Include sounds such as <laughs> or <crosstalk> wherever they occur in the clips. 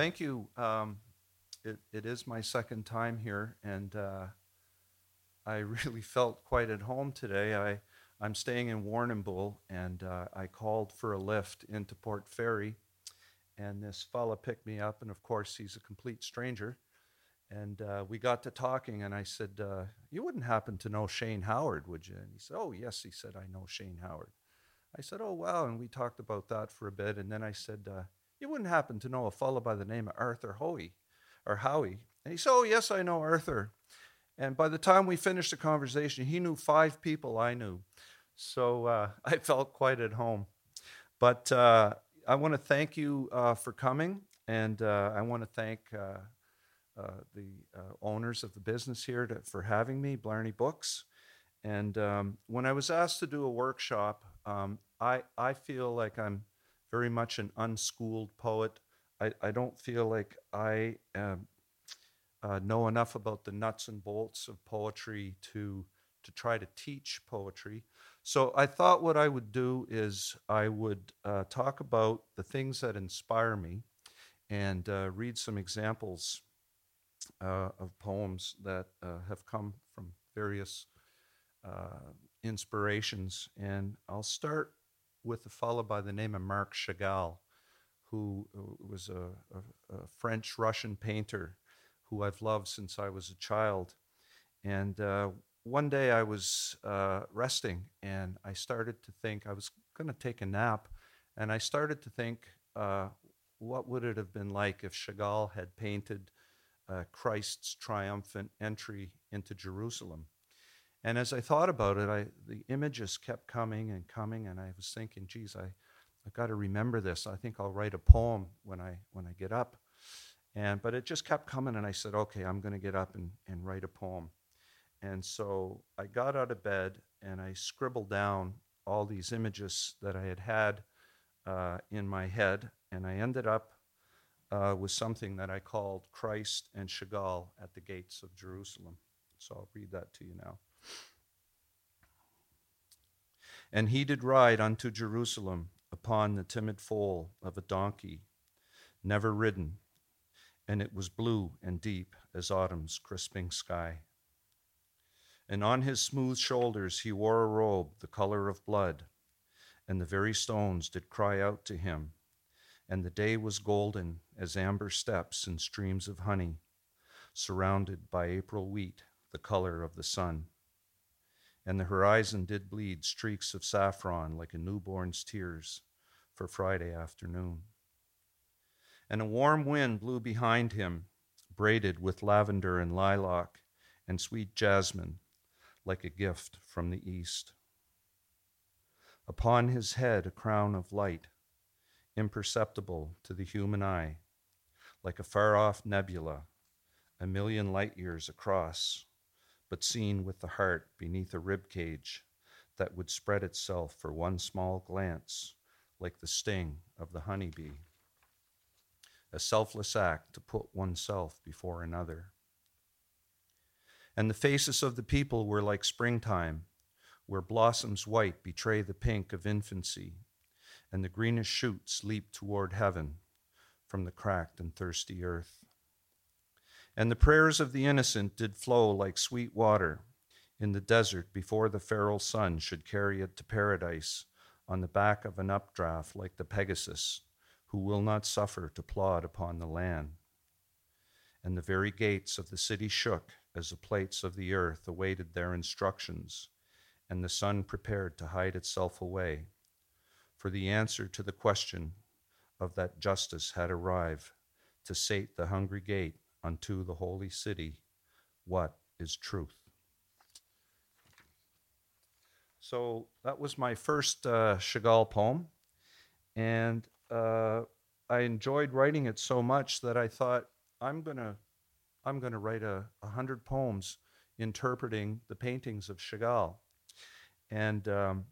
thank you. Um, it, it is my second time here, and uh, I <laughs> really felt quite at home today. I, I'm staying in Warrnambool, and uh, I called for a lift into Port Fairy, and this fella picked me up, and of course, he's a complete stranger. And uh, we got to talking, and I said, uh, You wouldn't happen to know Shane Howard, would you? And he said, Oh, yes. He said, I know Shane Howard. I said, Oh, wow. And we talked about that for a bit. And then I said, uh, You wouldn't happen to know a fellow by the name of Arthur Hoey or Howie? And he said, Oh, yes, I know Arthur. And by the time we finished the conversation, he knew five people I knew. So uh, <laughs> I felt quite at home. But uh, I want to thank you uh, for coming, and uh, I want to thank uh, uh, the owners of the business here to, for having me, Blarney Books. And um, when I was asked to do a workshop, um, I, I feel like I'm very much an unschooled poet. I, I don't feel like I um, uh, know enough about the nuts and bolts of poetry to, to try to teach poetry. So I thought what I would do is I would uh, talk about the things that inspire me and uh, read some examples uh, of poems that uh, have come from various uh, inspirations. And I'll start with a fellow by the name of Marc Chagall, who uh, was a, a, a French Russian painter who I've loved since I was a child. And uh, one day I was uh, resting and I started to think, I was going to take a nap, and I started to think, uh, what would it have been like if Chagall had painted uh, Christ's triumphant entry into Jerusalem? And as I thought about it, I, the images kept coming and coming, and I was thinking, geez, I, I've got to remember this. I think I'll write a poem when I, when I get up. And, but it just kept coming, and I said, okay, I'm going to get up and, and write a poem. And so I got out of bed and I scribbled down all these images that I had had uh, in my head, and I ended up uh, with something that I called Christ and Chagall at the gates of Jerusalem. So I'll read that to you now. And he did ride unto Jerusalem upon the timid foal of a donkey, never ridden, and it was blue and deep as autumn's crisping sky. And on his smooth shoulders he wore a robe the color of blood, and the very stones did cry out to him. And the day was golden as amber steps and streams of honey, surrounded by April wheat, the color of the sun and the horizon did bleed streaks of saffron like a newborn's tears for Friday afternoon. And a warm wind blew behind him, braided with lavender and lilac and sweet jasmine, like a gift from the east. Upon his head a crown of light, imperceptible to the human eye, like a far off nebula, a million light years across but seen with the heart beneath a rib cage that would spread itself for one small glance, like the sting of the honeybee. A selfless act to put oneself before another. And the faces of the people were like springtime, where blossoms white betray the pink of infancy, and the greenest shoots leap toward heaven from the cracked and thirsty earth. And the prayers of the innocent did flow like sweet water in the desert before the feral sun should carry it to paradise on the back of an updraft like the Pegasus, who will not suffer to plod upon the land. And the very gates of the city shook as the plates of the earth awaited their instructions, and the sun prepared to hide itself away. For the answer to the question of that justice had arrived to sate the hungry gate unto the holy city what is truth. So that was my first uh, Chagall poem, and uh, I enjoyed writing it so much that I thought I'm gonna I'm gonna write a, a hundred poems interpreting the paintings of Chagall, and um,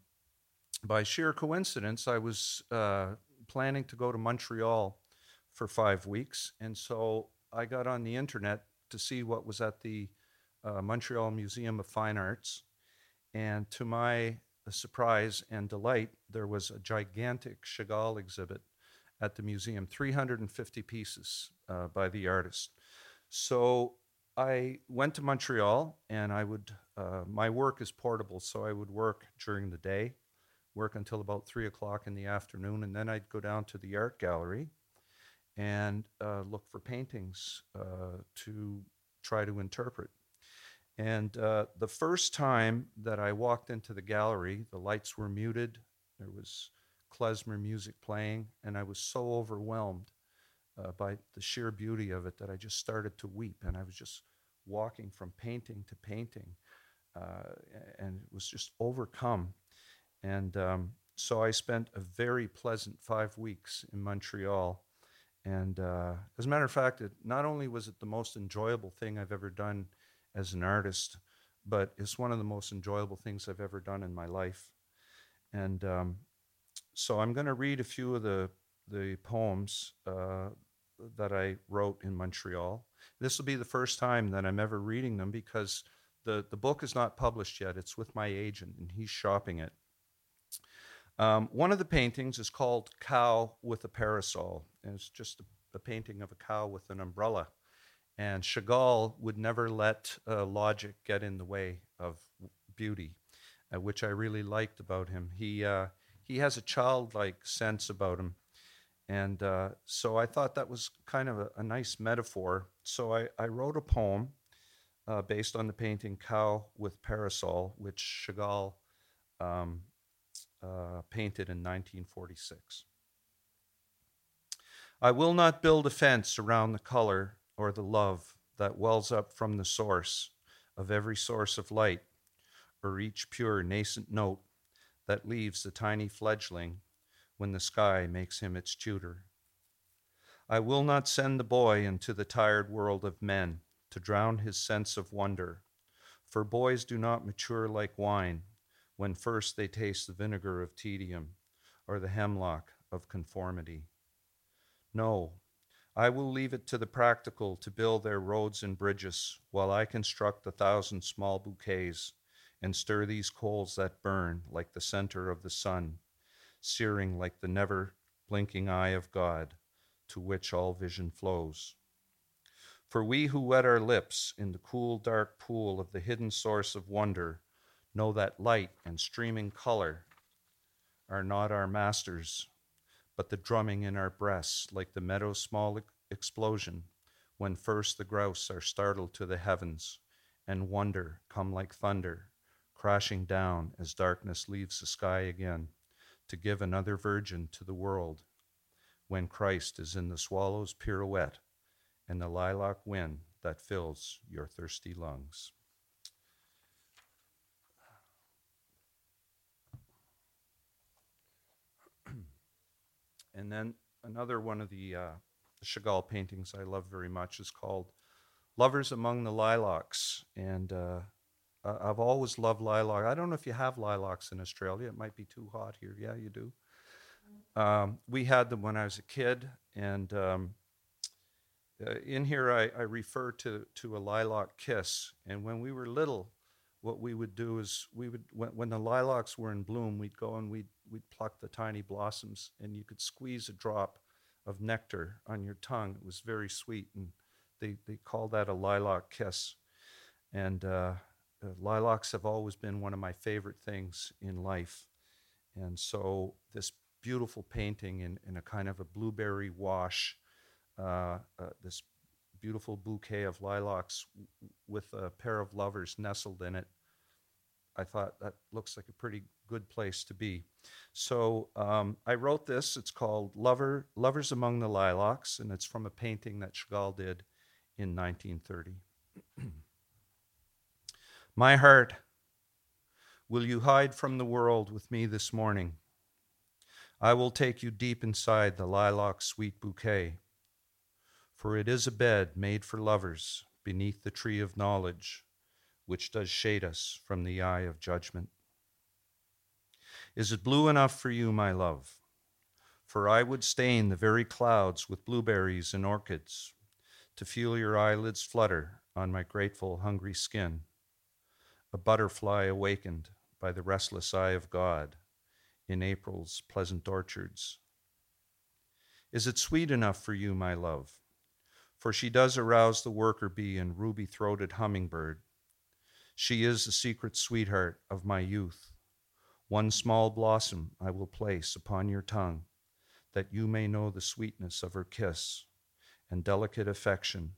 by sheer coincidence, I was uh, planning to go to Montreal for five weeks, and so I got on the internet to see what was at the uh, Montreal Museum of Fine Arts, and to my surprise and delight, there was a gigantic Chagall exhibit at the museum 350 pieces uh, by the artist. So I went to Montreal and I would, uh, my work is portable, so I would work during the day, work until about three o'clock in the afternoon, and then I'd go down to the art gallery and uh, look for paintings uh, to try to interpret. And uh, the first time that I walked into the gallery, the lights were muted, there was klezmer music playing, and I was so overwhelmed uh, by the sheer beauty of it that I just started to weep. And I was just walking from painting to painting uh, and was just overcome. And um, so I spent a very pleasant five weeks in Montreal. And uh, as a matter of fact, it, not only was it the most enjoyable thing I've ever done as an artist, but it's one of the most enjoyable things I've ever done in my life. And um, so I'm going to read a few of the, the poems uh, that I wrote in Montreal. This will be the first time that I'm ever reading them because the, the book is not published yet. It's with my agent, and he's shopping it. Um, one of the paintings is called Cow with a Parasol, and it's just a, a painting of a cow with an umbrella. And Chagall would never let uh, logic get in the way of beauty, uh, which I really liked about him. He, uh, he has a childlike sense about him and uh, so I thought that was kind of a, a nice metaphor. So I, I wrote a poem uh, based on the painting Cow with Parasol, which Chagall um, uh, painted in 1946. I will not build a fence around the color or the love that wells up from the source of every source of light, or each pure nascent note that leaves the tiny fledgling when the sky makes him its tutor. I will not send the boy into the tired world of men to drown his sense of wonder, for boys do not mature like wine when first they taste the vinegar of tedium or the hemlock of conformity. No, I will leave it to the practical to build their roads and bridges while I construct a thousand small bouquets and stir these coals that burn like the center of the sun searing like the never blinking eye of God, to which all vision flows. For we who wet our lips in the cool, dark pool of the hidden source of wonder know that light and streaming color are not our masters, but the drumming in our breasts, like the meadow's small explosion, when first the grouse are startled to the heavens, and wonder come like thunder, crashing down as darkness leaves the sky again to give another virgin to the world when Christ is in the swallow's pirouette and the lilac wind that fills your thirsty lungs. And then another one of the uh, Chagall paintings I love very much is called Lovers Among the Lilacs. And uh, I've always loved lilac. I don't know if you have lilacs in Australia. It might be too hot here. Yeah, you do. Um, we had them when I was a kid, and um, uh, in here I, I, refer to to a lilac kiss. And when we were little, what we would do is we would when, when the lilacs were in bloom, we'd go and we'd we'd pluck the tiny blossoms, and you could squeeze a drop of nectar on your tongue. It was very sweet, and they they call that a lilac kiss. And uh, uh, lilacs have always been one of my favorite things in life. And so this beautiful painting in, in a kind of a blueberry wash, uh, uh, this beautiful bouquet of lilacs with a pair of lovers nestled in it. I thought that looks like a pretty good place to be. So um, I wrote this. It's called Lover, Lovers Among the Lilacs, and it's from a painting that Chagall did in 1930. <clears throat> My heart, will you hide from the world with me this morning? I will take you deep inside the lilac sweet bouquet, for it is a bed made for lovers beneath the tree of knowledge, which does shade us from the eye of judgment. Is it blue enough for you, my love? For I would stain the very clouds with blueberries and orchids to feel your eyelids flutter on my grateful, hungry skin a butterfly awakened by the restless eye of God in April's pleasant orchards. Is it sweet enough for you, my love? For she does arouse the worker bee and ruby throated hummingbird. She is the secret sweetheart of my youth. One small blossom I will place upon your tongue, that you may know the sweetness of her kiss and delicate affection,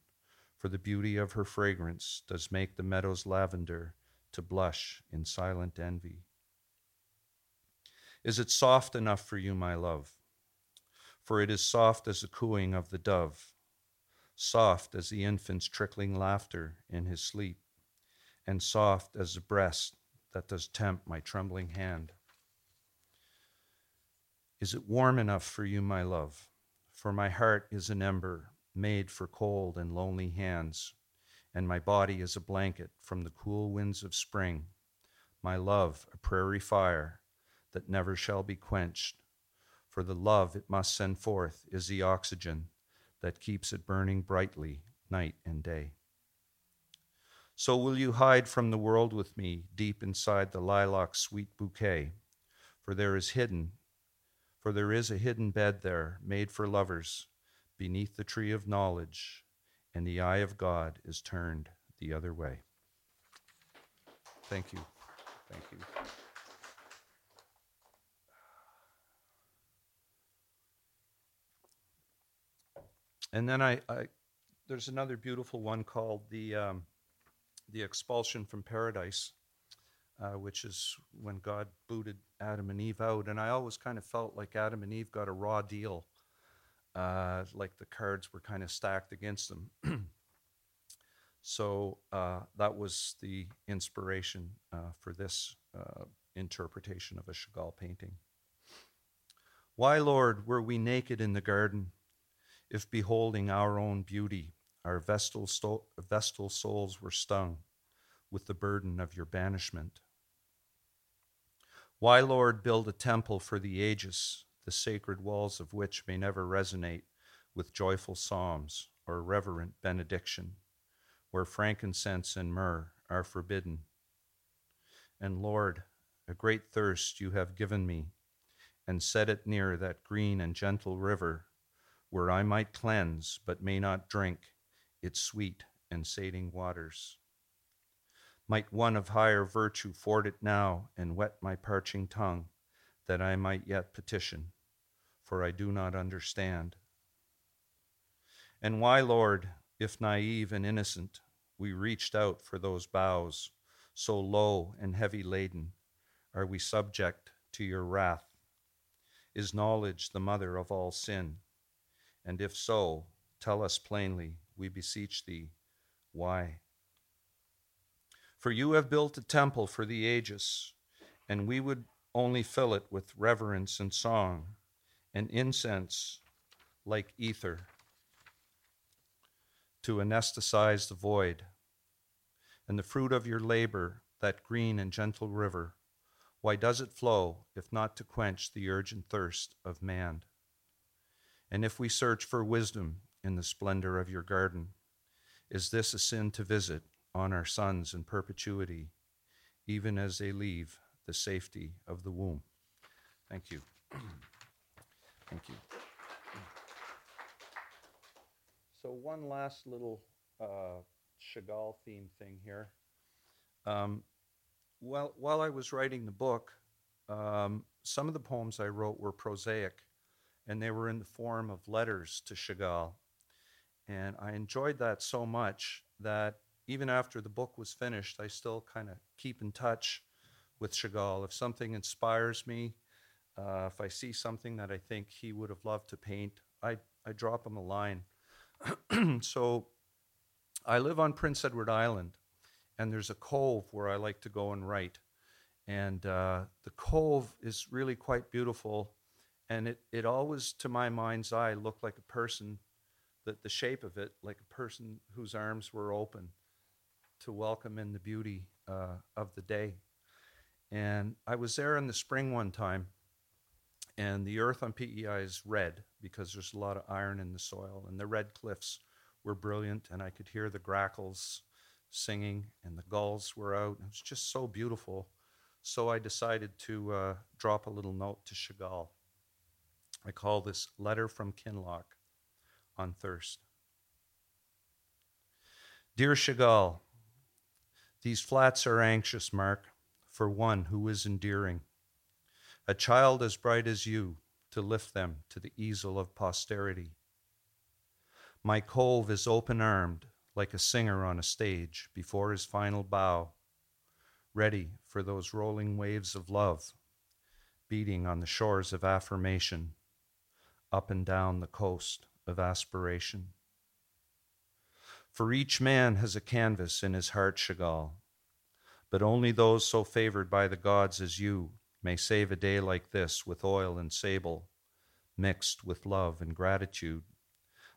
for the beauty of her fragrance does make the meadow's lavender to blush in silent envy. Is it soft enough for you, my love? For it is soft as the cooing of the dove, soft as the infant's trickling laughter in his sleep, and soft as the breast that does tempt my trembling hand. Is it warm enough for you, my love? For my heart is an ember made for cold and lonely hands, and my body is a blanket from the cool winds of spring, my love a prairie fire that never shall be quenched, for the love it must send forth is the oxygen that keeps it burning brightly night and day. So will you hide from the world with me deep inside the lilac's sweet bouquet, for there is hidden, for there is a hidden bed there made for lovers beneath the tree of knowledge, and the eye of God is turned the other way. Thank you. Thank you. And then I, I there's another beautiful one called the um, the expulsion from paradise, uh, which is when God booted Adam and Eve out. And I always kind of felt like Adam and Eve got a raw deal, uh, like the cards were kind of stacked against them. <clears throat> so uh, that was the inspiration uh, for this uh, interpretation of a Chagall painting. Why, Lord, were we naked in the garden? if beholding our own beauty, our vestal, vestal souls were stung with the burden of your banishment. Why, Lord, build a temple for the ages, the sacred walls of which may never resonate with joyful psalms or reverent benediction, where frankincense and myrrh are forbidden? And Lord, a great thirst you have given me, and set it near that green and gentle river where I might cleanse but may not drink its sweet and sating waters. Might one of higher virtue ford it now and wet my parching tongue, that I might yet petition, for I do not understand. And why, Lord, if naive and innocent, we reached out for those boughs, so low and heavy laden, are we subject to your wrath? Is knowledge the mother of all sin? And if so, tell us plainly, we beseech thee, why? For you have built a temple for the ages, and we would only fill it with reverence and song, and incense like ether to anesthetize the void. And the fruit of your labor, that green and gentle river, why does it flow if not to quench the urgent thirst of man? And if we search for wisdom in the splendor of your garden, is this a sin to visit on our sons in perpetuity, even as they leave the safety of the womb? Thank you. <clears throat> Thank you. So, one last little uh, Chagall theme thing here. Um, while, while I was writing the book, um, some of the poems I wrote were prosaic and they were in the form of letters to Chagall. And I enjoyed that so much that even after the book was finished, I still kind of keep in touch with Chagall. If something inspires me, uh, if I see something that I think he would have loved to paint, I, I drop him a line. <clears throat> so I live on Prince Edward Island, and there's a cove where I like to go and write. And uh, the cove is really quite beautiful and it, it always to my mind's eye looked like a person that the shape of it like a person whose arms were open to welcome in the beauty uh, of the day. And i was there in the spring one time and the earth on pei is red because there's a lot of iron in the soil and the red cliffs were brilliant and i could hear the grackles singing and the gulls were out it was just so beautiful. So i decided to uh, drop a little note to chagall. I call this Letter from Kinloch on Thirst. Dear Chagall, these flats are anxious, Marc, for one who is endearing. A child as bright as you to lift them to the easel of posterity. My cove is open armed, like a singer on a stage before his final bow, ready for those rolling waves of love, beating on the shores of affirmation, up and down the coast of aspiration. For each man has a canvas in his heart, Chagall, but only those so favored by the gods as you may save a day like this with oil and sable, mixed with love and gratitude,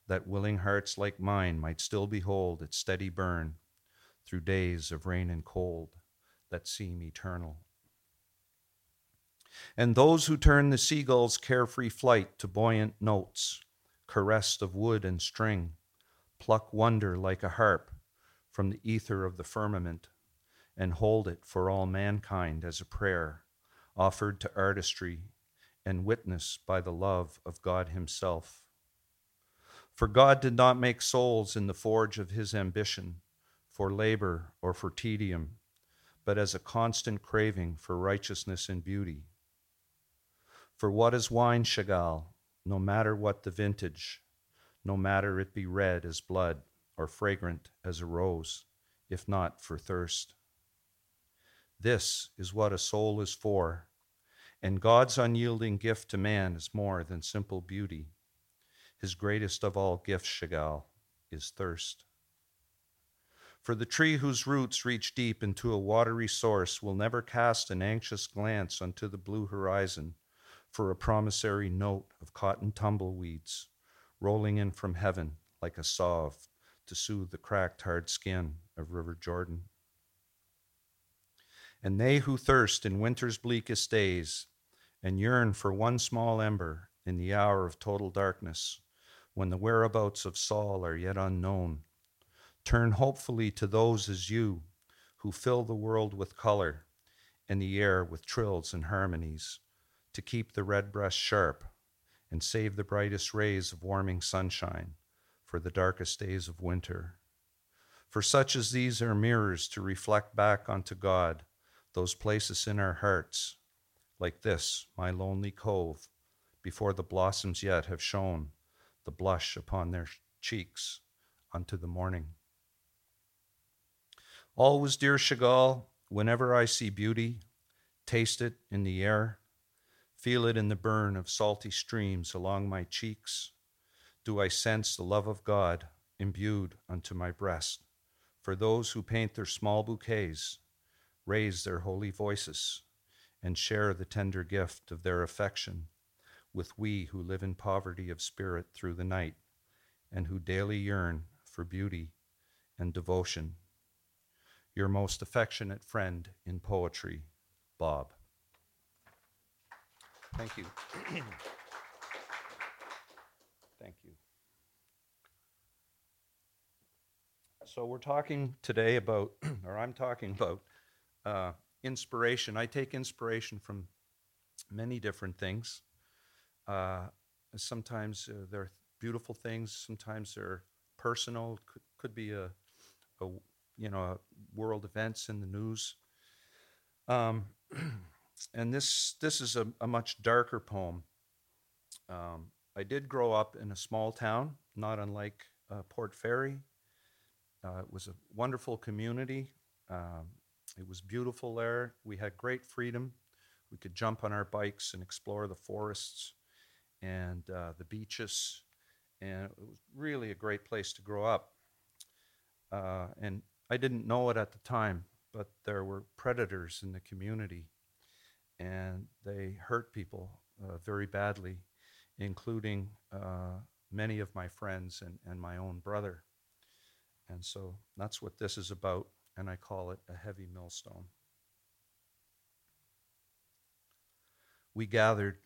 that willing hearts like mine might still behold its steady burn through days of rain and cold that seem eternal. And those who turn the seagull's carefree flight to buoyant notes, caressed of wood and string, pluck wonder like a harp from the ether of the firmament, and hold it for all mankind as a prayer offered to artistry and witnessed by the love of God Himself. For God did not make souls in the forge of His ambition, for labor or for tedium, but as a constant craving for righteousness and beauty. For what is wine, Chagall, no matter what the vintage, no matter it be red as blood or fragrant as a rose, if not for thirst? This is what a soul is for, and God's unyielding gift to man is more than simple beauty. His greatest of all gifts, Chagall, is thirst. For the tree whose roots reach deep into a watery source will never cast an anxious glance unto the blue horizon for a promissory note of cotton tumbleweeds rolling in from heaven like a salve to soothe the cracked, hard skin of River Jordan. And they who thirst in winter's bleakest days and yearn for one small ember in the hour of total darkness, when the whereabouts of Saul are yet unknown, turn hopefully to those as you who fill the world with color and the air with trills and harmonies to keep the red breast sharp and save the brightest rays of warming sunshine for the darkest days of winter. For such as these are mirrors to reflect back onto God those places in our hearts, like this, my lonely cove, before the blossoms yet have shown the blush upon their cheeks unto the morning. Always, dear Chagall, whenever I see beauty, taste it in the air, feel it in the burn of salty streams along my cheeks, do I sense the love of God imbued unto my breast for those who paint their small bouquets raise their holy voices and share the tender gift of their affection with we who live in poverty of spirit through the night and who daily yearn for beauty and devotion. Your most affectionate friend in poetry, Bob. Thank you. <clears throat> Thank you. So, we're talking today about, <clears throat> or I'm talking about, uh, inspiration. I take inspiration from many different things. Uh, sometimes uh, they're beautiful things. Sometimes they're personal. Could, could be a, a, you know, a world events in the news. Um, <clears throat> and this this is a, a much darker poem. Um, I did grow up in a small town, not unlike uh, Port Fairy. Uh, it was a wonderful community. Um, it was beautiful there. We had great freedom. We could jump on our bikes and explore the forests and uh, the beaches. And it was really a great place to grow up. Uh, and I didn't know it at the time, but there were predators in the community, and they hurt people uh, very badly, including uh, many of my friends and, and my own brother. And so that's what this is about and I call it a heavy millstone. We gathered,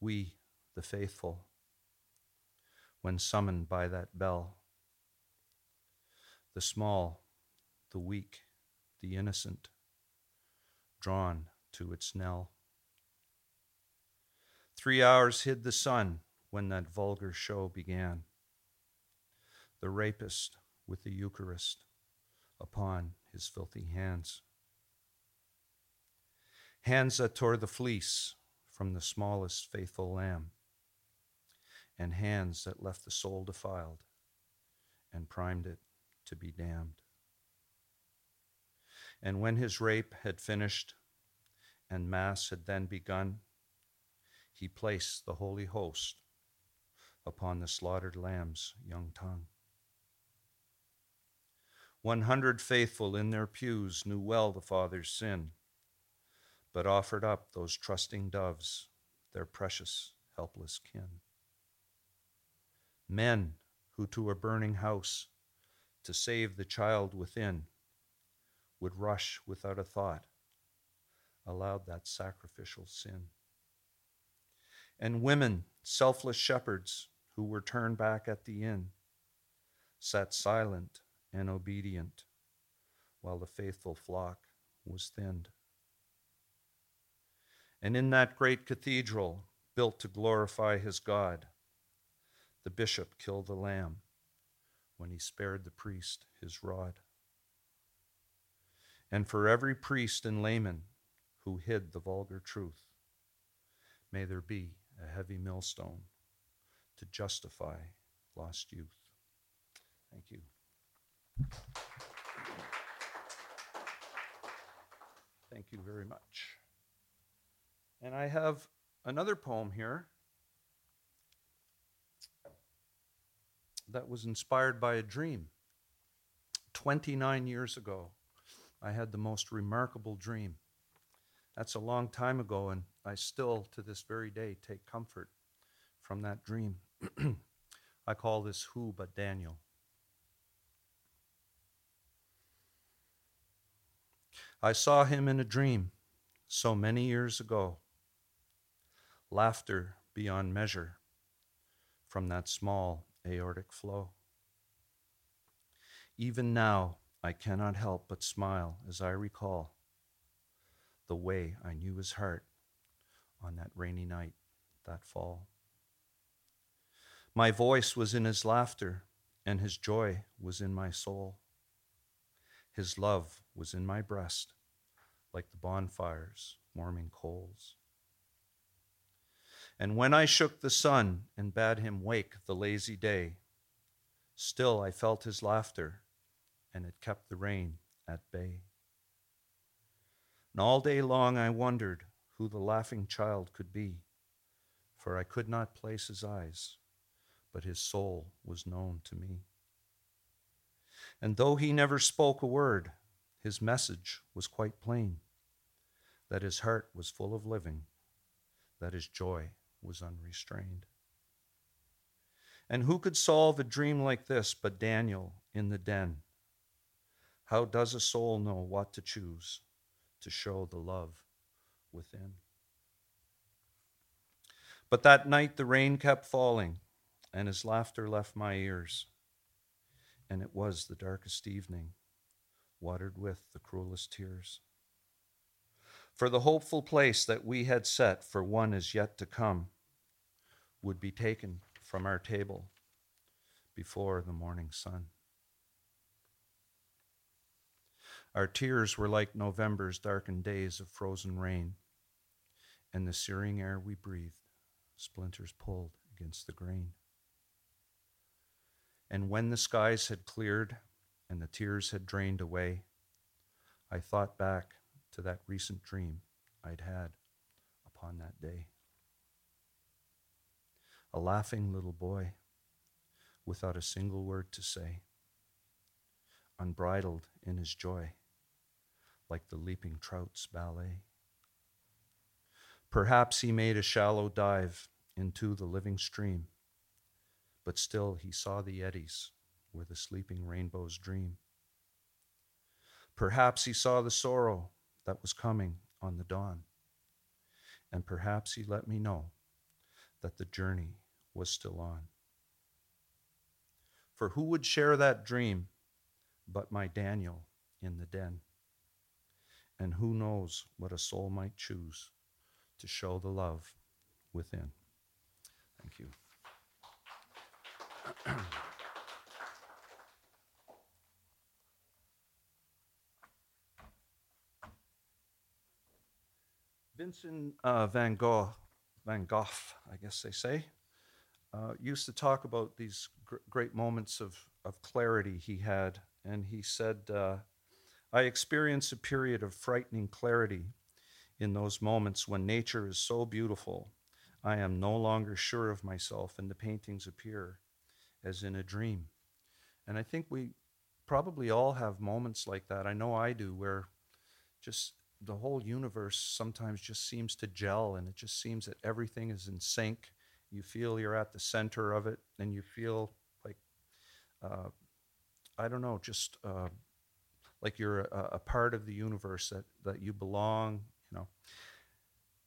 we, the faithful, when summoned by that bell. The small, the weak, the innocent, drawn to its knell. Three hours hid the sun when that vulgar show began. The rapist with the Eucharist upon his filthy hands. Hands that tore the fleece from the smallest faithful lamb, and hands that left the soul defiled and primed it to be damned. And when his rape had finished and Mass had then begun, he placed the holy host upon the slaughtered lamb's young tongue. One hundred faithful in their pews knew well the Father's sin, but offered up those trusting doves, their precious, helpless kin. Men who to a burning house to save the child within would rush without a thought, allowed that sacrificial sin. And women, selfless shepherds who were turned back at the inn, sat silent and obedient while the faithful flock was thinned. And in that great cathedral, built to glorify his God, the bishop killed the lamb when he spared the priest his rod. And for every priest and layman who hid the vulgar truth, may there be a heavy millstone to justify lost youth. Thank you. Thank you very much. And I have another poem here that was inspired by a dream. 29 years ago, I had the most remarkable dream. That's a long time ago, and I still, to this very day, take comfort from that dream. <clears throat> I call this Who But Daniel. I saw him in a dream so many years ago. Laughter beyond measure from that small aortic flow. Even now, I cannot help but smile as I recall the way I knew his heart on that rainy night that fall. My voice was in his laughter, and his joy was in my soul. His love was in my breast, like the bonfire's warming coals. And when I shook the sun and bade him wake the lazy day, still I felt his laughter, and it kept the rain at bay. And all day long I wondered who the laughing child could be, for I could not place his eyes, but his soul was known to me. And though he never spoke a word, his message was quite plain that his heart was full of living, that his joy was unrestrained. And who could solve a dream like this but Daniel in the den? How does a soul know what to choose to show the love within? But that night the rain kept falling, and his laughter left my ears. And it was the darkest evening, watered with the cruelest tears. For the hopeful place that we had set for one is yet to come would be taken from our table before the morning sun. Our tears were like November's darkened days of frozen rain, and the searing air we breathed, splinters pulled against the grain. And when the skies had cleared and the tears had drained away, I thought back to that recent dream I'd had upon that day. A laughing little boy without a single word to say, unbridled in his joy, like the leaping trout's ballet. Perhaps he made a shallow dive into the living stream, but still he saw the eddies where the sleeping rainbows dream. Perhaps he saw the sorrow that was coming on the dawn. And perhaps he let me know that the journey was still on. For who would share that dream but my Daniel in the den? And who knows what a soul might choose to show the love within? Thank you. <clears throat> Vincent uh, van Gogh, Van Gogh, I guess they say, uh, used to talk about these gr- great moments of, of clarity he had. And he said, uh, I experience a period of frightening clarity in those moments when nature is so beautiful. I am no longer sure of myself, and the paintings appear as in a dream. And I think we probably all have moments like that. I know I do, where just the whole universe sometimes just seems to gel and it just seems that everything is in sync. You feel you're at the center of it and you feel like, uh, I don't know, just uh, like you're a, a, part of the universe that, that you belong, you know.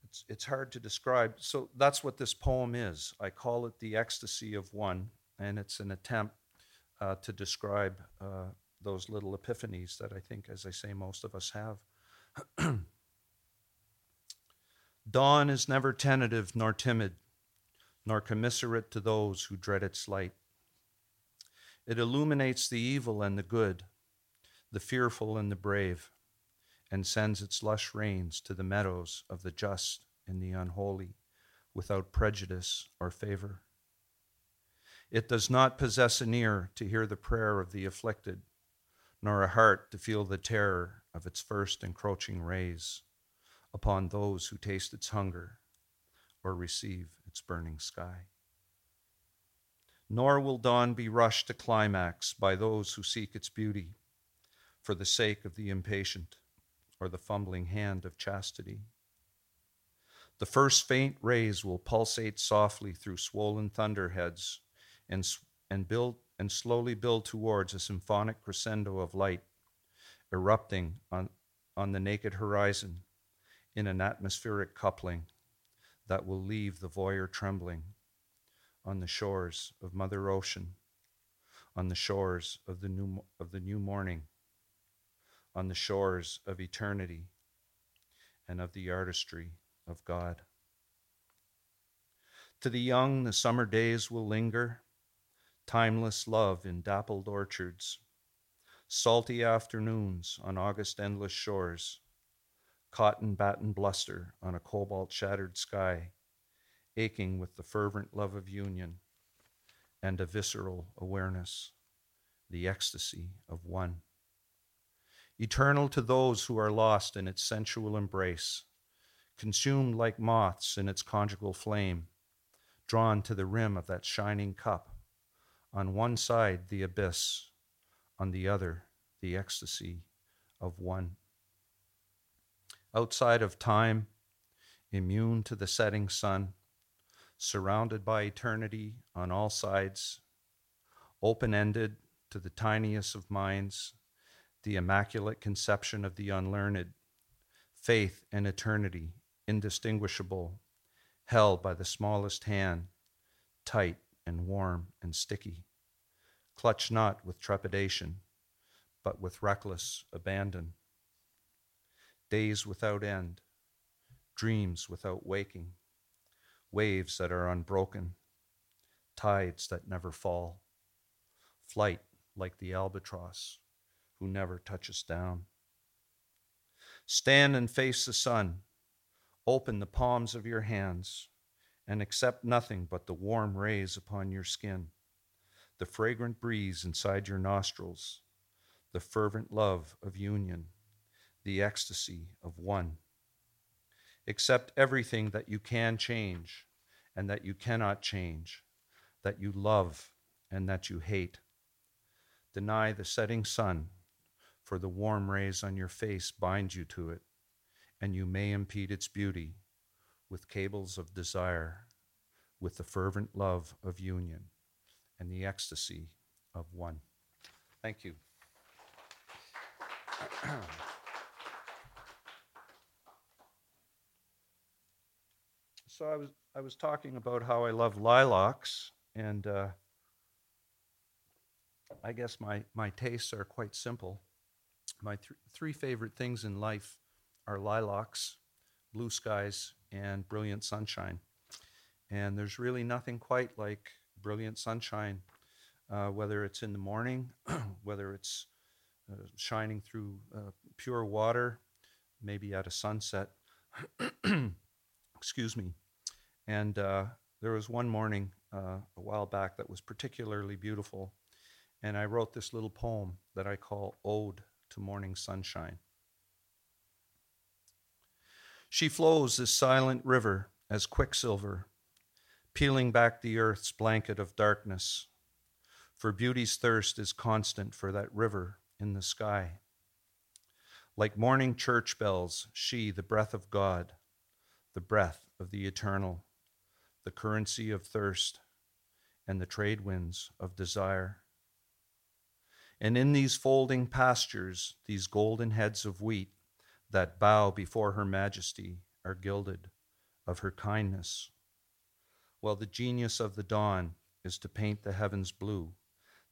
It's, it's hard to describe. So that's what this poem is. I call it The Ecstasy of One, and it's an attempt uh, to describe uh, those little epiphanies that I think, as I say, most of us have. <clears throat> Dawn is never tentative nor timid, nor commiserate to those who dread its light. It illuminates the evil and the good, the fearful and the brave, and sends its lush rains to the meadows of the just and the unholy without prejudice or favor. It does not possess an ear to hear the prayer of the afflicted, nor a heart to feel the terror of its first encroaching rays upon those who taste its hunger or receive its burning sky. Nor will dawn be rushed to climax by those who seek its beauty for the sake of the impatient or the fumbling hand of chastity. The first faint rays will pulsate softly through swollen thunderheads and, and build and slowly build towards a symphonic crescendo of light erupting on, on the naked horizon in an atmospheric coupling that will leave the voyeur trembling on the shores of Mother Ocean, on the shores of the new, of the new morning, on the shores of eternity and of the artistry of God. To the young, the summer days will linger, timeless love in dappled orchards salty afternoons on August endless shores, cotton batten bluster on a cobalt shattered sky, aching with the fervent love of union and a visceral awareness, the ecstasy of one. Eternal to those who are lost in its sensual embrace, consumed like moths in its conjugal flame, drawn to the rim of that shining cup, on one side the abyss, on the other, the ecstasy of one. Outside of time, immune to the setting sun, surrounded by eternity on all sides, open ended to the tiniest of minds, the immaculate conception of the unlearned, faith and eternity indistinguishable, held by the smallest hand, tight and warm and sticky. Clutch not with trepidation, but with reckless abandon. Days without end, dreams without waking, waves that are unbroken, tides that never fall, flight like the albatross who never touches down. Stand and face the sun, open the palms of your hands, and accept nothing but the warm rays upon your skin the fragrant breeze inside your nostrils, the fervent love of union, the ecstasy of one. Accept everything that you can change and that you cannot change, that you love and that you hate. Deny the setting sun, for the warm rays on your face bind you to it, and you may impede its beauty with cables of desire, with the fervent love of union and the ecstasy of one. Thank you. <clears throat> so I was I was talking about how I love lilacs, and uh, I guess my my tastes are quite simple. My th- three favorite things in life are lilacs, blue skies, and brilliant sunshine. And there's really nothing quite like brilliant sunshine uh, whether it's in the morning, <clears throat> whether it's uh, shining through uh, pure water, maybe at a sunset. <clears throat> Excuse me. And uh, there was one morning uh, a while back that was particularly beautiful. And I wrote this little poem that I call Ode to Morning Sunshine. She flows this silent river as quicksilver, peeling back the earth's blanket of darkness. For beauty's thirst is constant for that river in the sky. Like morning church bells, she, the breath of God, the breath of the eternal, the currency of thirst, and the trade winds of desire. And in these folding pastures, these golden heads of wheat that bow before her majesty are gilded of her kindness. While the genius of the dawn is to paint the heavens blue,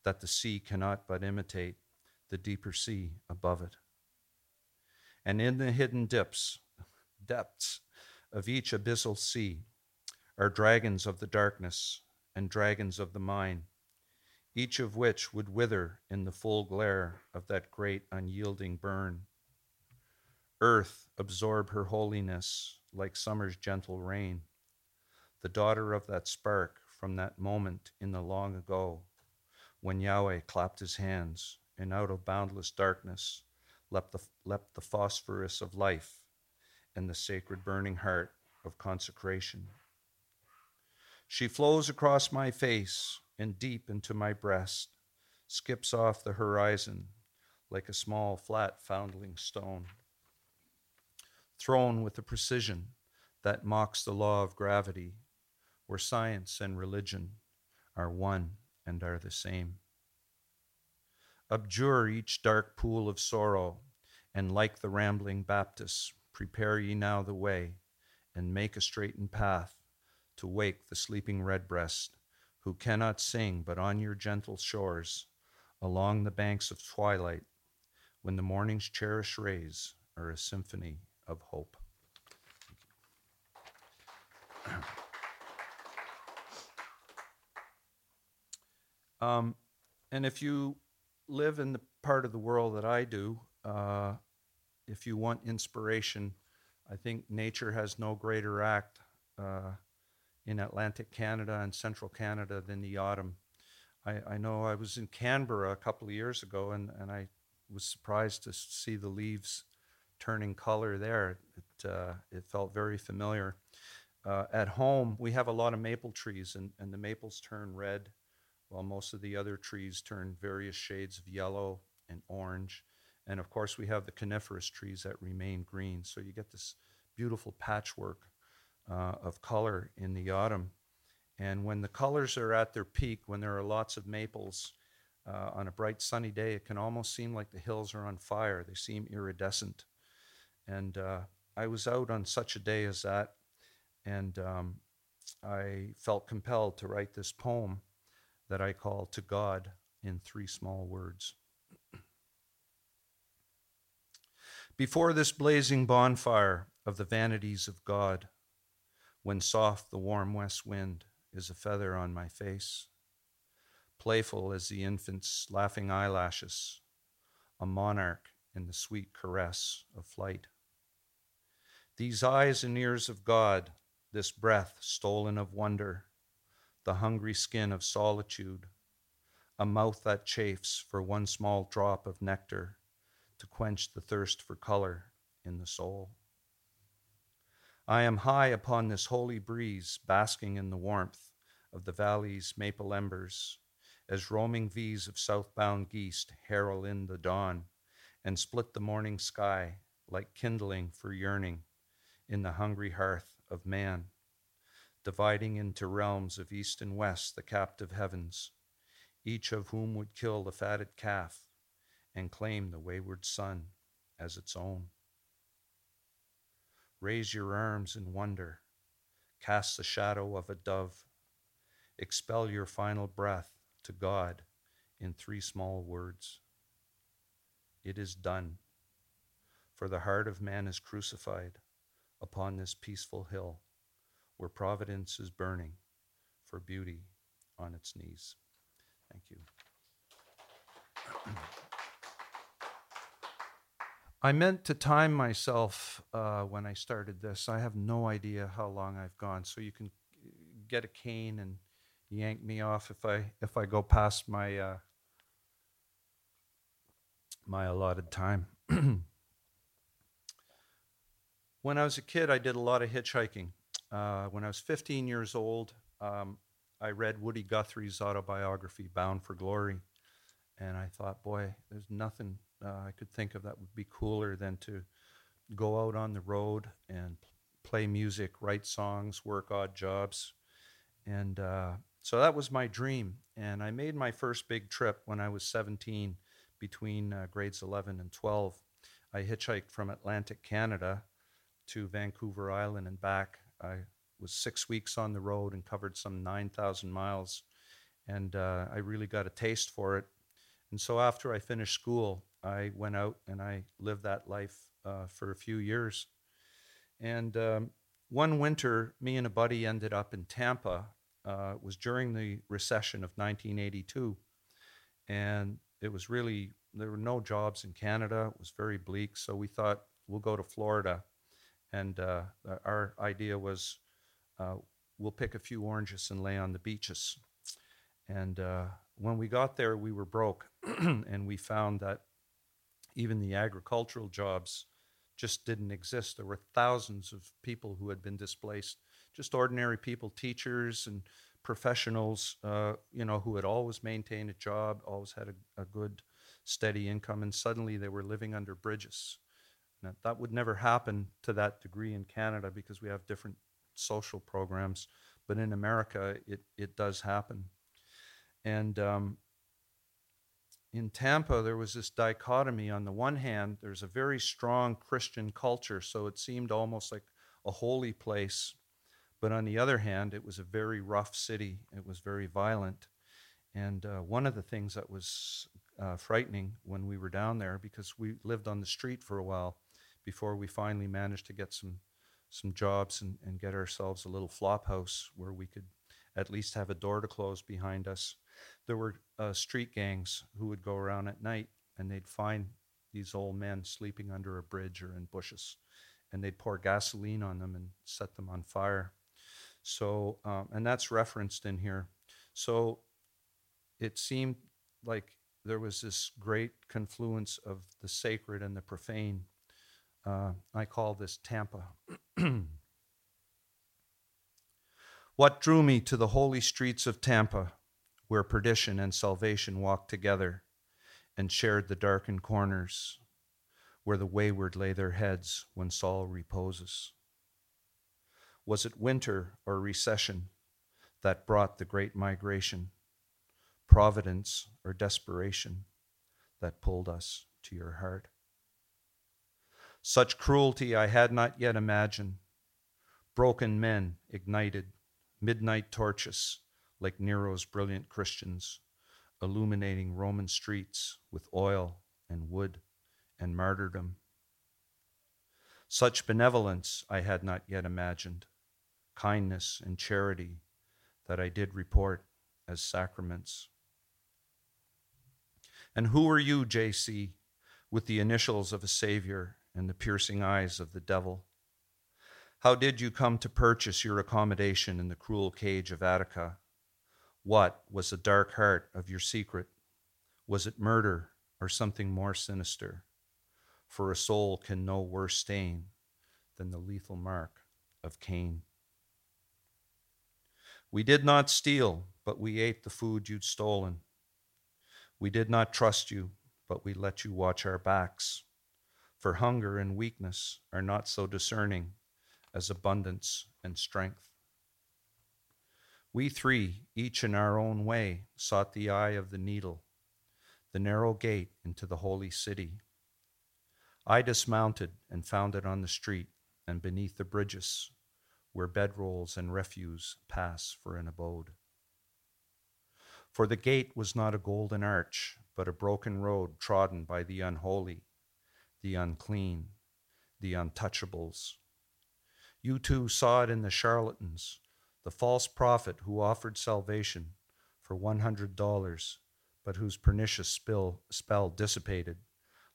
that the sea cannot but imitate the deeper sea above it. And in the hidden dips, <laughs> depths of each abyssal sea are dragons of the darkness and dragons of the mind, each of which would wither in the full glare of that great unyielding burn. Earth absorb her holiness like summer's gentle rain, the daughter of that spark from that moment in the long ago when Yahweh clapped his hands and out of boundless darkness leapt the, leapt the phosphorus of life and the sacred burning heart of consecration. She flows across my face and deep into my breast, skips off the horizon like a small flat foundling stone, thrown with a precision that mocks the law of gravity, where science and religion are one and are the same. Abjure each dark pool of sorrow, and like the rambling Baptist, prepare ye now the way, and make a straitened path to wake the sleeping redbreast, who cannot sing but on your gentle shores, along the banks of twilight, when the morning's cherished rays are a symphony of hope. <clears throat> Um, and if you live in the part of the world that I do, uh, if you want inspiration, I think nature has no greater act uh, in Atlantic Canada and central Canada than the autumn. I, I, know I was in Canberra a couple of years ago and, and I was surprised to see the leaves turning color there. It, uh, it felt very familiar. Uh, at home, we have a lot of maple trees, and, and the maples turn red while most of the other trees turn various shades of yellow and orange. And of course, we have the coniferous trees that remain green. So you get this beautiful patchwork uh, of color in the autumn. And when the colors are at their peak, when there are lots of maples uh, on a bright sunny day, it can almost seem like the hills are on fire. They seem iridescent. And uh, I was out on such a day as that, and um, I felt compelled to write this poem that I call To God in three small words. Before this blazing bonfire of the vanities of God, when soft the warm west wind is a feather on my face, playful as the infant's laughing eyelashes, a monarch in the sweet caress of flight. These eyes and ears of God, this breath stolen of wonder, the hungry skin of solitude, a mouth that chafes for one small drop of nectar to quench the thirst for color in the soul. I am high upon this holy breeze, basking in the warmth of the valley's maple embers, as roaming V's of southbound geese herald in the dawn and split the morning sky like kindling for yearning in the hungry hearth of man dividing into realms of east and west the captive heavens, each of whom would kill the fatted calf and claim the wayward son as its own. Raise your arms in wonder, cast the shadow of a dove, expel your final breath to God in three small words. It is done, for the heart of man is crucified upon this peaceful hill where providence is burning for beauty on its knees. Thank you. <clears throat> I meant to time myself uh, when I started this. I have no idea how long I've gone, so you can get a cane and yank me off if I if I go past my uh, my allotted time. <clears throat> when I was a kid, I did a lot of hitchhiking. Uh, when I was 15 years old, um, I read Woody Guthrie's autobiography, Bound for Glory, and I thought, boy, there's nothing uh, I could think of that would be cooler than to go out on the road and play music, write songs, work odd jobs. And uh, so that was my dream. And I made my first big trip when I was 17 between uh, grades 11 and 12. I hitchhiked from Atlantic Canada to Vancouver Island and back. I was six weeks on the road and covered some 9,000 miles. And uh, I really got a taste for it. And so after I finished school, I went out and I lived that life uh, for a few years. And um, one winter, me and a buddy ended up in Tampa. Uh, it was during the recession of 1982. And it was really, there were no jobs in Canada. It was very bleak. So we thought, we'll go to Florida. And uh, our idea was uh, we'll pick a few oranges and lay on the beaches. And uh, when we got there, we were broke. <clears throat> and we found that even the agricultural jobs just didn't exist. There were thousands of people who had been displaced, just ordinary people, teachers and professionals, uh, you know, who had always maintained a job, always had a, a, good, steady income, and suddenly they were living under bridges. Now, that would never happen to that degree in Canada because we have different social programs, but in America, it, it does happen. And um, in Tampa, there was this dichotomy. On the one hand, there's a very strong Christian culture, so it seemed almost like a holy place. But on the other hand, it was a very rough city. It was very violent. And uh, one of the things that was uh, frightening when we were down there, because we lived on the street for a while before we finally managed to get some, some jobs and, and get ourselves a little flop house where we could at least have a door to close behind us there were uh, street gangs who would go around at night and they'd find these old men sleeping under a bridge or in bushes and they'd pour gasoline on them and set them on fire. So um, and that's referenced in here. So it seemed like there was this great confluence of the sacred and the profane. Uh, i call this tampa. <clears throat> What drew me to the holy streets of tampa where perdition and salvation walked together and shared the darkened corners, where the wayward lay their heads when Saul reposes? Was it winter or recession that brought the great migration, providence or desperation that pulled us to your heart? Such cruelty I had not yet imagined. Broken men ignited, midnight torches like Nero's brilliant Christians, illuminating Roman streets with oil and wood and martyrdom. Such benevolence I had not yet imagined, kindness and charity that I did report as sacraments. And who are you, JC, with the initials of a Savior and the piercing eyes of the devil? How did you come to purchase your accommodation in the cruel cage of Attica? What was the dark heart of your secret? Was it murder or something more sinister? For a soul can no worse stain than the lethal mark of Cain. We did not steal, but we ate the food you'd stolen. We did not trust you, but we let you watch our backs. For hunger and weakness are not so discerning as abundance and strength. We three, each in our own way, sought the eye of the needle, the narrow gate into the holy city. I dismounted and found it on the street and beneath the bridges, where bedrolls and refuse pass for an abode. For the gate was not a golden arch, but a broken road trodden by the unholy, the unclean, the untouchables. You too saw it in the charlatans the false prophet who offered salvation for $100 but whose pernicious spill, spell dissipated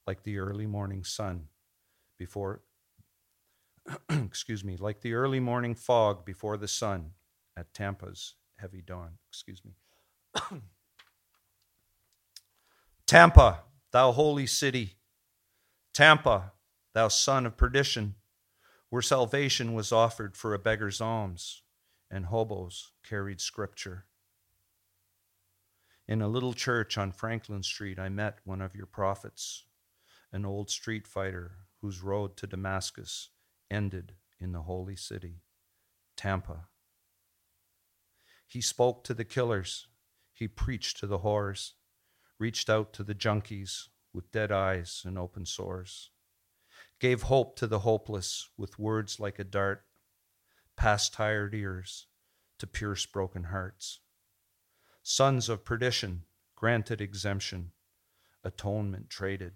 like the early morning sun before, <clears throat> excuse me, like the early morning fog before the sun at Tampa's heavy dawn. Excuse me. <clears throat> Tampa, thou holy city, Tampa, thou son of perdition, where salvation was offered for a beggar's alms and hobos carried scripture. In a little church on Franklin Street, I met one of your prophets, an old street fighter whose road to Damascus ended in the holy city, Tampa. He spoke to the killers, he preached to the whores, reached out to the junkies with dead eyes and open sores, gave hope to the hopeless with words like a dart, past tired ears to pierce broken hearts. Sons of perdition granted exemption, atonement traded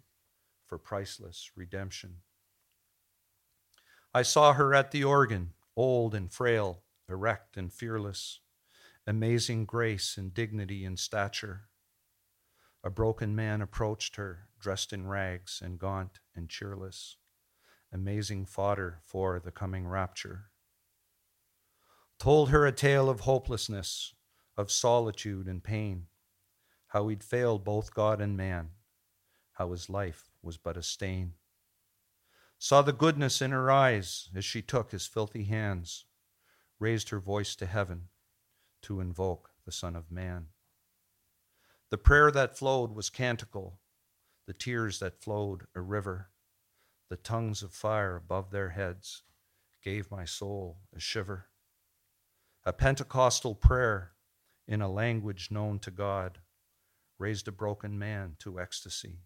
for priceless redemption. I saw her at the organ, old and frail, erect and fearless, amazing grace and dignity and stature. A broken man approached her, dressed in rags and gaunt and cheerless, amazing fodder for the coming rapture. Told her a tale of hopelessness, of solitude and pain, how he'd failed both God and man, how his life was but a stain. Saw the goodness in her eyes as she took his filthy hands, raised her voice to heaven to invoke the Son of Man. The prayer that flowed was canticle, the tears that flowed a river, the tongues of fire above their heads gave my soul a shiver. A Pentecostal prayer in a language known to God raised a broken man to ecstasy.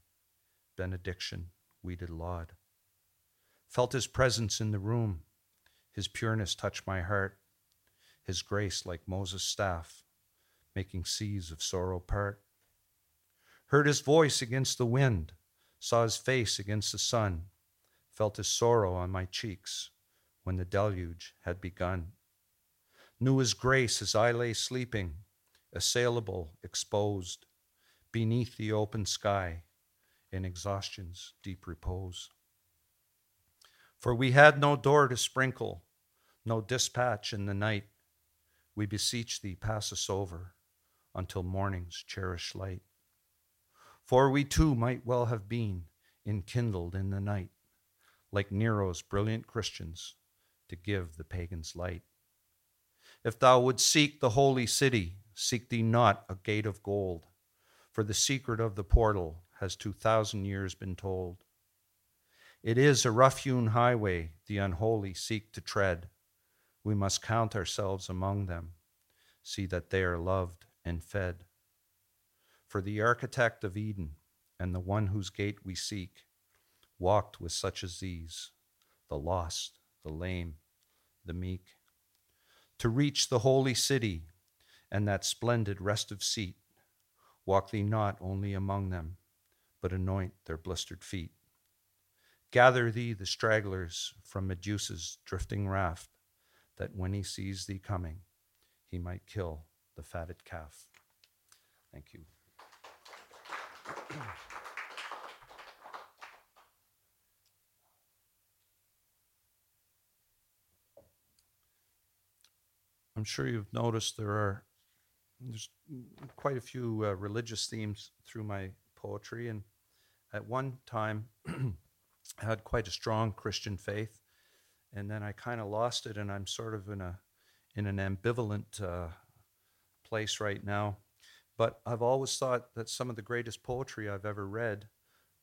Benediction we did laud. Felt his presence in the room. His pureness touched my heart. His grace like Moses' staff, making seas of sorrow part. Heard his voice against the wind, saw his face against the sun, felt his sorrow on my cheeks when the deluge had begun knew his grace as I lay sleeping, assailable, exposed, beneath the open sky, in exhaustion's deep repose. For we had no door to sprinkle, no dispatch in the night. We beseech thee, pass us over until morning's cherished light. For we too might well have been enkindled in the night, like Nero's brilliant Christians, to give the pagans light. If thou wouldst seek the holy city, seek thee not a gate of gold, for the secret of the portal has two thousand years been told. It is a rough hewn highway the unholy seek to tread. We must count ourselves among them, see that they are loved and fed. For the architect of Eden and the one whose gate we seek walked with such as these the lost, the lame, the meek to reach the holy city and that splendid restive seat. Walk thee not only among them, but anoint their blistered feet. Gather thee the stragglers from Medusa's drifting raft, that when he sees thee coming, he might kill the fatted calf. Thank you. I'm sure you've noticed there are there's quite a few uh, religious themes through my poetry, and at one time <clears throat> I had quite a strong Christian faith, and then I kind of lost it, and I'm sort of in a in an ambivalent uh, place right now. But I've always thought that some of the greatest poetry I've ever read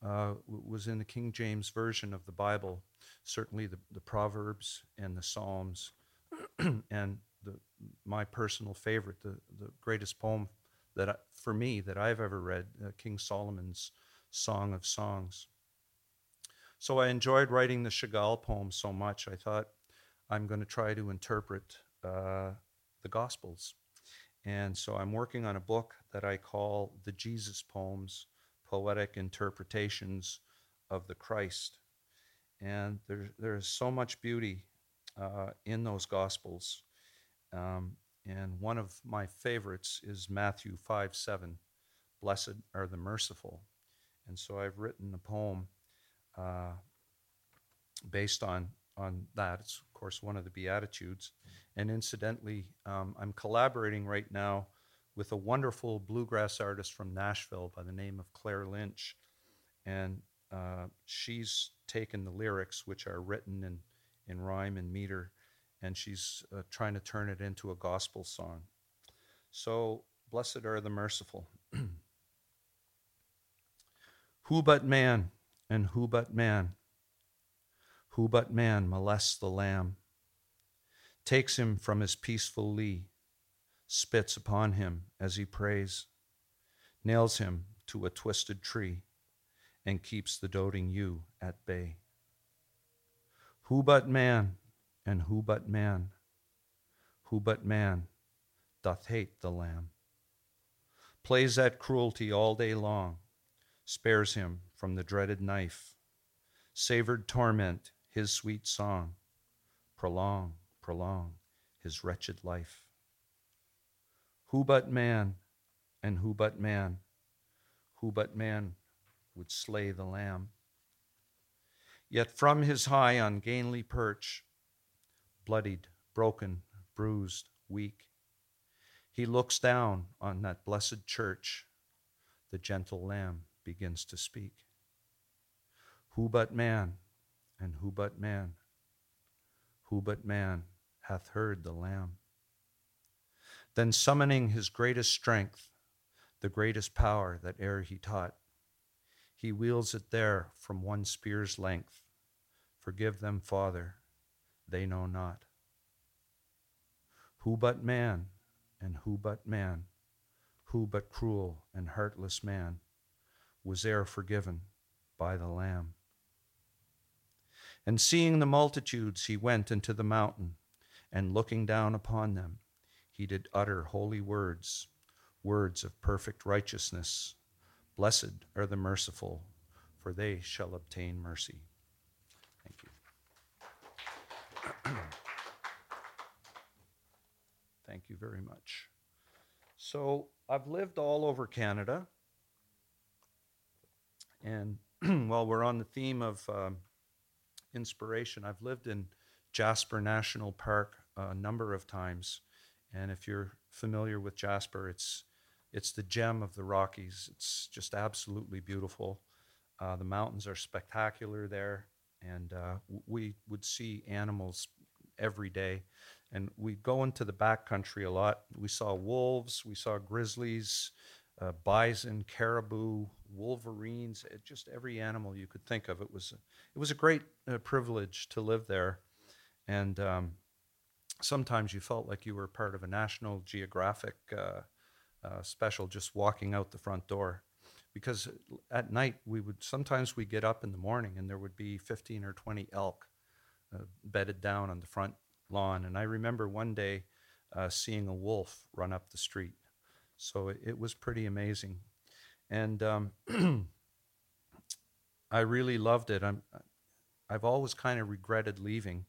uh, was in the King James version of the Bible. Certainly, the, the Proverbs and the Psalms, <clears throat> and the my personal favorite, the the greatest poem that I, for me that I've ever read, uh, King Solomon's Song of Songs. So I enjoyed writing the Chagall poem so much. I thought I'm going to try to interpret uh, the Gospels, and so I'm working on a book that I call the Jesus Poems: Poetic Interpretations of the Christ. And there, there is so much beauty uh, in those Gospels um, and one of my favorites is Matthew 5 7. Blessed are the merciful. And so I've written a poem uh, based on, on that. It's, of course, one of the Beatitudes. And incidentally, um, I'm collaborating right now with a wonderful bluegrass artist from Nashville by the name of Claire Lynch. And uh, she's taken the lyrics, which are written in, in rhyme and meter, and she's uh, trying to turn it into a gospel song. So, blessed are the merciful. <clears throat> who but man, and who but man? Who but man molests the lamb, takes him from his peaceful lee, spits upon him as he prays, nails him to a twisted tree, and keeps the doting ewe at bay? Who but man, and who but man? Who but man doth hate the lamb? Plays at cruelty all day long, spares him from the dreaded knife, savored torment his sweet song, prolong, prolong his wretched life. Who but man, and who but man, who but man would slay the lamb? Yet from his high ungainly perch, bloodied, broken, bruised, weak, he looks down on that blessed church. The gentle lamb begins to speak. Who but man, and who but man, who but man hath heard the lamb? Then summoning his greatest strength, the greatest power that e'er he taught, he wields it there from one spear's length. Forgive them, Father, they know not. Who but man, and who but man, who but cruel and heartless man, was e'er forgiven by the Lamb? And seeing the multitudes, he went into the mountain, and looking down upon them, he did utter holy words, words of perfect righteousness Blessed are the merciful, for they shall obtain mercy. Thank you. Thank you very much. So, I've lived all over Canada. And <clears throat> while we're on the theme of um, inspiration, I've lived in Jasper National Park a number of times. And if you're familiar with Jasper, it's it's the gem of the Rockies. It's just absolutely beautiful. Uh, the mountains are spectacular there, and uh, we would see animals every day. And we'd go into the backcountry a lot. We saw wolves, we saw grizzlies, uh, bison, caribou, wolverines, it, just every animal you could think of. It was it was a great uh, privilege to live there, and um, sometimes you felt like you were part of a National Geographic uh, uh, special just walking out the front door because at night we would sometimes we get up in the morning and there would be 15 or 20 elk uh, bedded down on the front lawn. And i remember one day uh, seeing a wolf run up the street. So it, it was pretty amazing. And um, <clears throat> i really loved it. I'm, i've always kind of regretted leaving.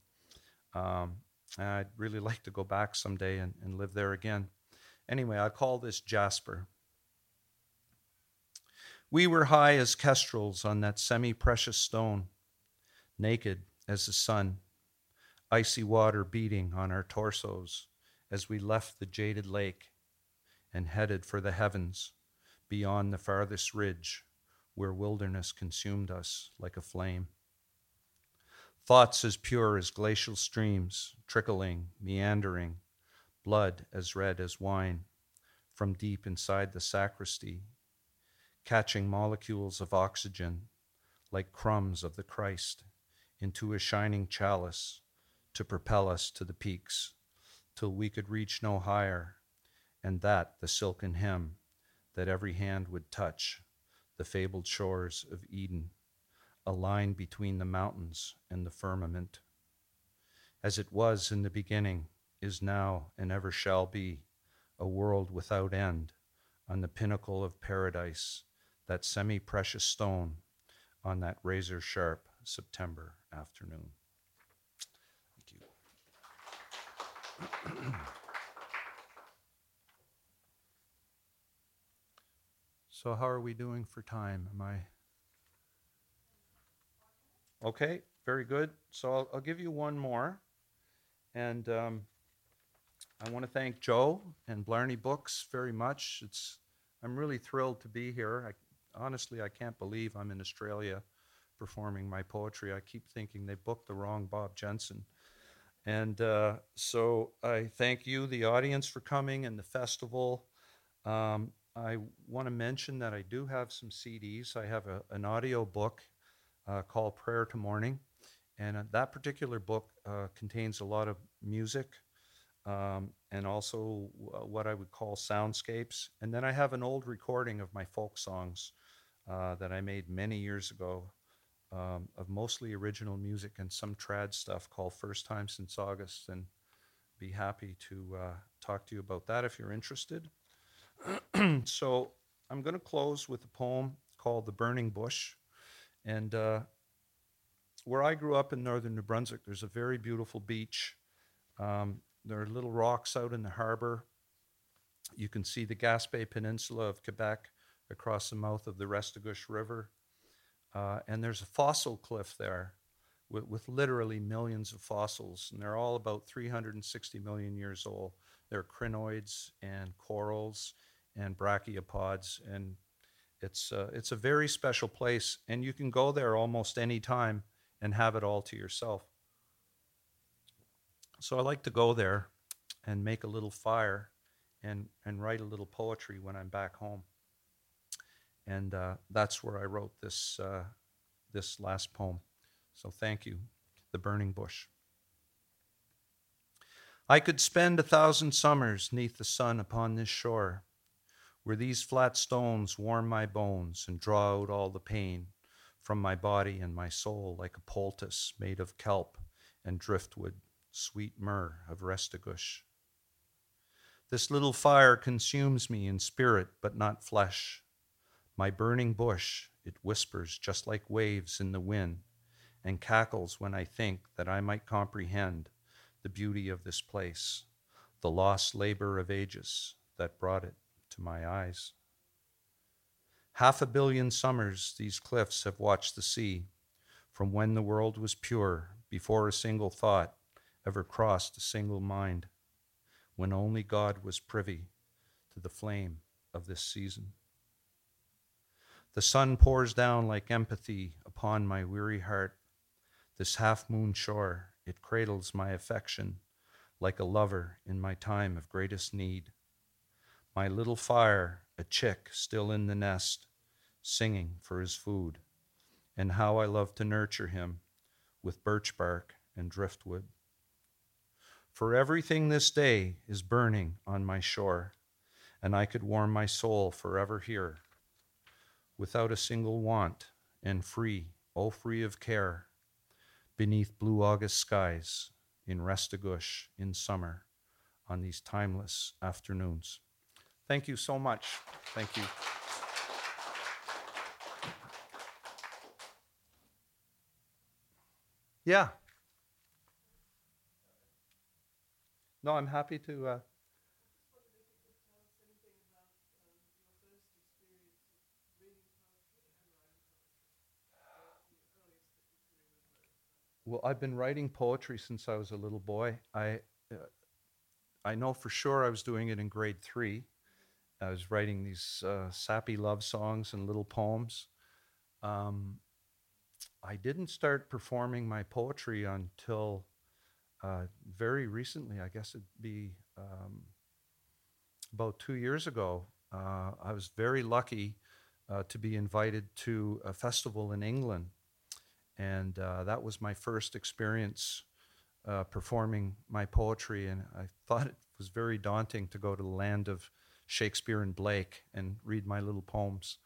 Um, i'd really <laughs> like to go back someday and, and live there again. Anyway, I call this Jasper. We were high as kestrels on that semi precious stone, naked as the sun, icy water beating on our torsos as we left the jaded lake and headed for the heavens beyond the farthest ridge where wilderness consumed us like a flame. Thoughts as pure as glacial streams, trickling, meandering, blood as red as wine from deep inside the sacristy, catching molecules of oxygen like crumbs of the Christ into a shining chalice to propel us to the peaks till we could reach no higher, and that the silken hem that every hand would touch, the fabled shores of Eden, a line between the mountains and the firmament. As it was in the beginning, is now, and ever shall be, a world without end on the pinnacle of paradise, that semi precious stone on that razor sharp September afternoon. Thank you. <clears throat> So, how are we doing for time? Am I. Okay, very good. So, I'll, I'll give you one more. And um, I want to thank Joe and Blarney Books very much. It's, I'm really thrilled to be here. I, honestly, I can't believe I'm in Australia performing my poetry. I keep thinking they booked the wrong Bob Jensen. And uh, so I thank you, the audience, for coming and the festival. Um, I want to mention that I do have some CDs. I have a, an audio book uh, called Prayer to Morning. And uh, that particular book uh, contains a lot of music um, and also what I would call soundscapes. And then I have an old recording of my folk songs uh, that I made many years ago um, of mostly original music and some trad stuff called First Time Since August. And be happy to uh, talk to you about that if you're interested. <clears throat> so I'm going to close with a poem called The Burning Bush. And uh, where I grew up in northern New Brunswick, there's a very beautiful beach. Um, there are little rocks out in the harbor. You can see the Gaspé Peninsula of Quebec across the mouth of the Restigouche River. Uh, and there's a fossil cliff there with, with literally millions of fossils, and they're all about 360 million years old. They're crinoids and corals and brachiopods, and it's, uh, it's a very special place, and you can go there almost any time and have it all to yourself. So I like to go there and make a little fire and, and write a little poetry when I'm back home. And uh, that's where I wrote this, uh, this last poem. So thank you, The Burning Bush. I could spend a thousand summers neath the sun upon this shore, where these flat stones warm my bones and draw out all the pain from my body and my soul like a poultice made of kelp and driftwood, sweet myrrh of Restigouche. This little fire consumes me in spirit, but not flesh. My burning bush, it whispers just like waves in the wind, and cackles when I think that I might comprehend the beauty of this place, the lost labor of ages that brought it to my eyes. Half a billion summers these cliffs have watched the sea, from when the world was pure, before a single thought ever crossed a single mind, when only God was privy to the flame of this season. The sun pours down like empathy upon my weary heart. This half moon shore, it cradles my affection like a lover in my time of greatest need. My little fire, a chick still in the nest, singing for his food, and how I love to nurture him with birch bark and driftwood. For everything this day is burning on my shore, and I could warm my soul forever here, without a single want, and free, oh free of care, beneath blue August skies, in Restigouche in summer, on these timeless afternoons. Thank you so much. Thank you. Yeah. No, I'm happy to. Uh, well, I've been writing poetry since I was a little boy. I, uh, I know for sure I was doing it in grade three. I was writing these uh, sappy love songs and little poems. Um, I didn't start performing my poetry until uh, very recently. I guess it'd be um, about two years ago. Uh, I was very lucky uh, to be invited to a festival in England, and uh, that was my first experience uh, performing my poetry. And I <laughs> thought it was very daunting to go to the land of Shakespeare and Blake and read my little poems.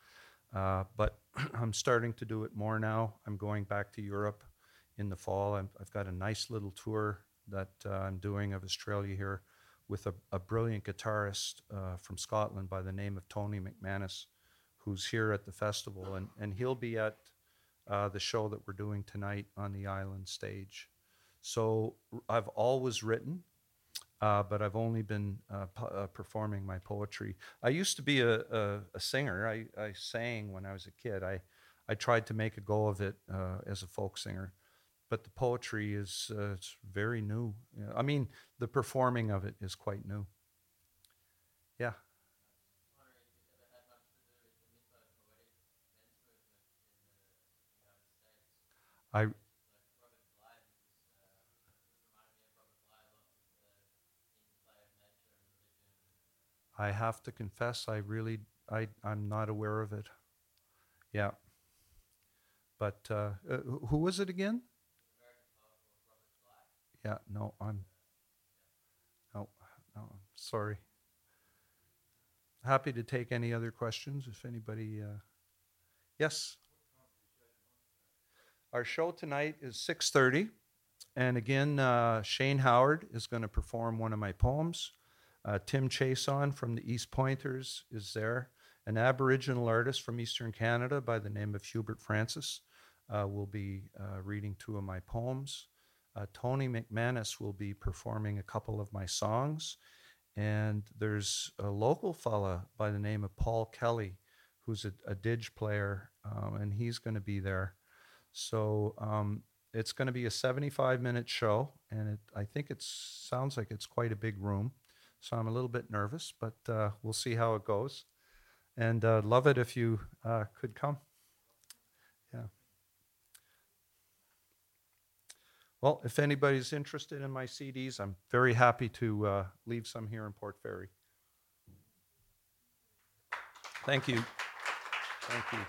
Uh, but <clears throat> I'm starting to do it more now. I'm going back to Europe in the fall. i have got a nice little tour that uh, I'm doing of Australia here with a, a brilliant guitarist uh, from Scotland by the name of Tony McManus, who's here at the festival. And, and he'll be at uh, the show that we're doing tonight on the island stage. So I've always written. uh, but I've only been uh, pu- uh, performing my poetry. I used to be a, a, a singer. I, I sang when I was a kid. I, I tried to make a go of it uh, as a folk singer, but the poetry is uh, it's very new. I mean, the performing of it is quite new. Yeah. I I have to confess, I really, I, I'm not aware of it. Yeah. But uh, uh, who was it again? Yeah, no, I'm, no, no, I'm sorry. Happy to take any other questions if anybody, uh, yes? Our show tonight is 6:30, and again, uh, Shane Howard is going to perform one of my poems. Uh, Tim Chaisson from the East Pointers is there. An Aboriginal artist from Eastern Canada by the name of Hubert Francis uh, will be uh, reading two of my poems. Uh, Tony McManus will be performing a couple of my songs. And there's a local fella by the name of Paul Kelly, who's a, a didge player, um, and he's going to be there. So um, it's going to be a 75 minute show, and it, I think it sounds like it's quite a big room. So I'm a little bit nervous, but uh, we'll see how it goes. And uh, love it if you uh, could come. Yeah. Well, if anybody's interested in my CDs, I'm very happy to uh, leave some here in Port Fairy. Thank you. Thank you.